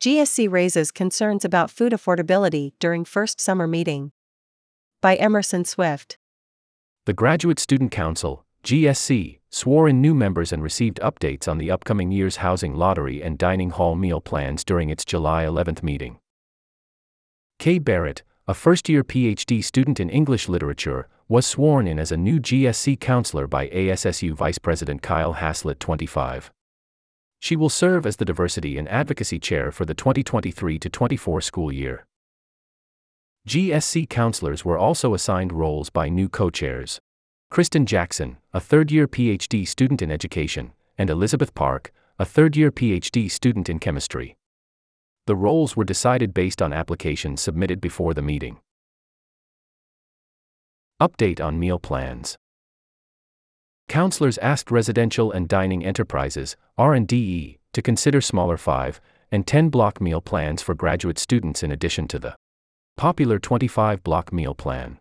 GSC raises concerns about food affordability during first summer meeting. By Emerson Swift. The Graduate Student Council, GSC, swore in new members and received updates on the upcoming year's housing lottery and dining hall meal plans during its July 11th meeting. Kay Barrett, a first year PhD student in English literature, was sworn in as a new GSC councilor by ASSU Vice President Kyle Haslett 25. She will serve as the Diversity and Advocacy Chair for the 2023 24 school year. GSC councilors were also assigned roles by new co chairs. Kristen Jackson, a third year PhD student in education, and Elizabeth Park, a third year PhD student in chemistry. The roles were decided based on applications submitted before the meeting. Update on meal plans. Councilors asked residential and dining enterprises, R&DE, to consider smaller 5 and 10 block meal plans for graduate students in addition to the popular 25 block meal plan.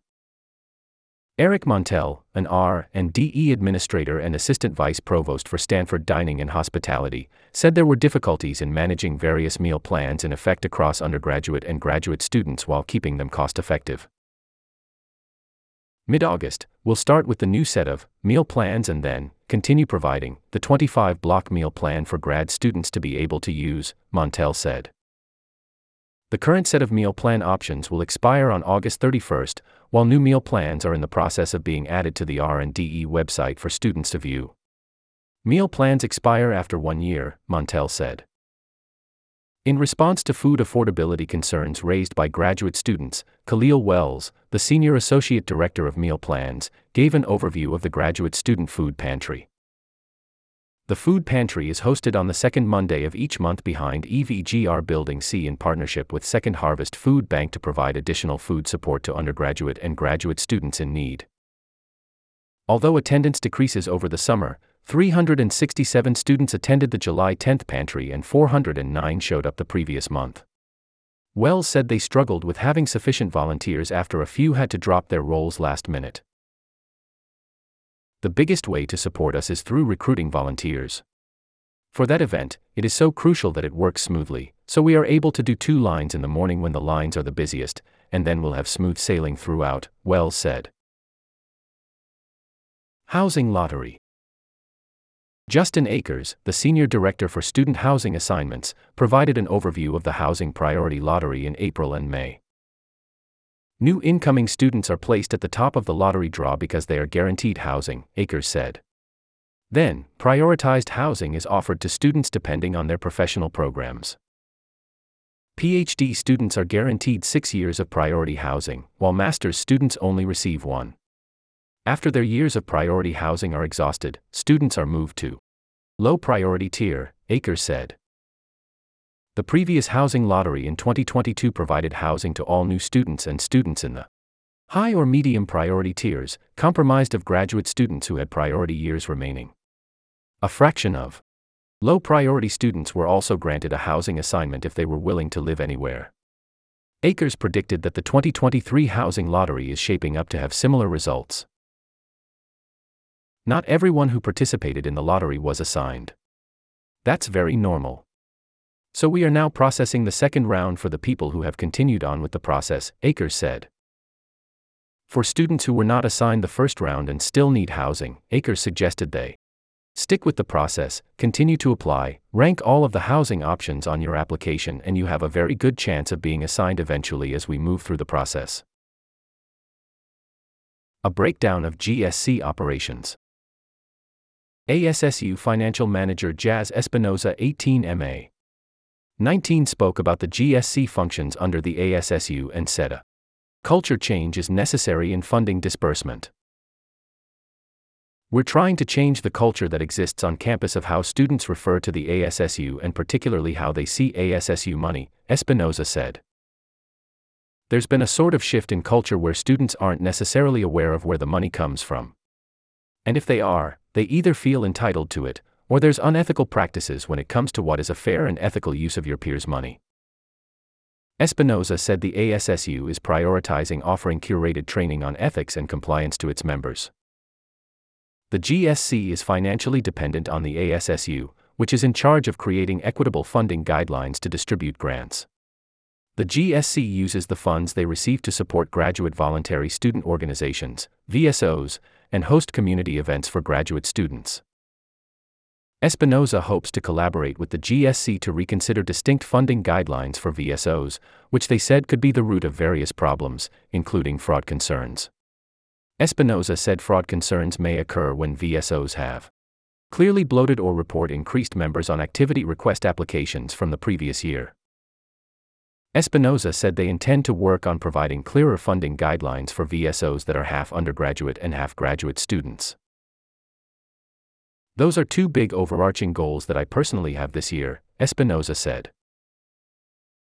Eric Montell, an R&DE administrator and assistant vice provost for Stanford Dining and Hospitality, said there were difficulties in managing various meal plans in effect across undergraduate and graduate students while keeping them cost effective. Mid August, we'll start with the new set of meal plans and then continue providing the 25 block meal plan for grad students to be able to use, Montell said. The current set of meal plan options will expire on August 31st, while new meal plans are in the process of being added to the R&DE website for students to view. Meal plans expire after one year, Montell said. In response to food affordability concerns raised by graduate students, Khalil Wells, the Senior Associate Director of Meal Plans, gave an overview of the Graduate Student Food Pantry. The food pantry is hosted on the second Monday of each month behind EVGR Building C in partnership with Second Harvest Food Bank to provide additional food support to undergraduate and graduate students in need. Although attendance decreases over the summer, 367 students attended the July 10th pantry and 409 showed up the previous month. Wells said they struggled with having sufficient volunteers after a few had to drop their roles last minute. The biggest way to support us is through recruiting volunteers. For that event, it is so crucial that it works smoothly, so we are able to do two lines in the morning when the lines are the busiest, and then we'll have smooth sailing throughout, Wells said. Housing Lottery Justin Akers, the Senior Director for Student Housing Assignments, provided an overview of the Housing Priority Lottery in April and May. New incoming students are placed at the top of the lottery draw because they are guaranteed housing, Akers said. Then, prioritized housing is offered to students depending on their professional programs. PhD students are guaranteed six years of priority housing, while master's students only receive one. After their years of priority housing are exhausted, students are moved to low priority tier, Akers said. The previous housing lottery in 2022 provided housing to all new students and students in the high or medium priority tiers, compromised of graduate students who had priority years remaining. A fraction of low priority students were also granted a housing assignment if they were willing to live anywhere. Akers predicted that the 2023 housing lottery is shaping up to have similar results. Not everyone who participated in the lottery was assigned. That's very normal. So we are now processing the second round for the people who have continued on with the process, Akers said. For students who were not assigned the first round and still need housing, Akers suggested they stick with the process, continue to apply, rank all of the housing options on your application, and you have a very good chance of being assigned eventually as we move through the process. A breakdown of GSC operations. ASSU Financial Manager Jazz Espinoza 18 MA 19 spoke about the GSC functions under the ASSU and said a culture change is necessary in funding disbursement. We're trying to change the culture that exists on campus of how students refer to the ASSU and particularly how they see ASSU money, Espinoza said. There's been a sort of shift in culture where students aren't necessarily aware of where the money comes from. And if they are, they either feel entitled to it, or there's unethical practices when it comes to what is a fair and ethical use of your peers' money. Espinoza said the ASSU is prioritizing offering curated training on ethics and compliance to its members. The GSC is financially dependent on the ASSU, which is in charge of creating equitable funding guidelines to distribute grants. The GSC uses the funds they receive to support graduate voluntary student organizations, VSOs, and host community events for graduate students. Espinoza hopes to collaborate with the GSC to reconsider distinct funding guidelines for VSOs, which they said could be the root of various problems, including fraud concerns. Espinoza said fraud concerns may occur when VSOs have clearly bloated or report increased members on activity request applications from the previous year. Espinoza said they intend to work on providing clearer funding guidelines for VSOs that are half undergraduate and half graduate students. Those are two big overarching goals that I personally have this year, Espinoza said.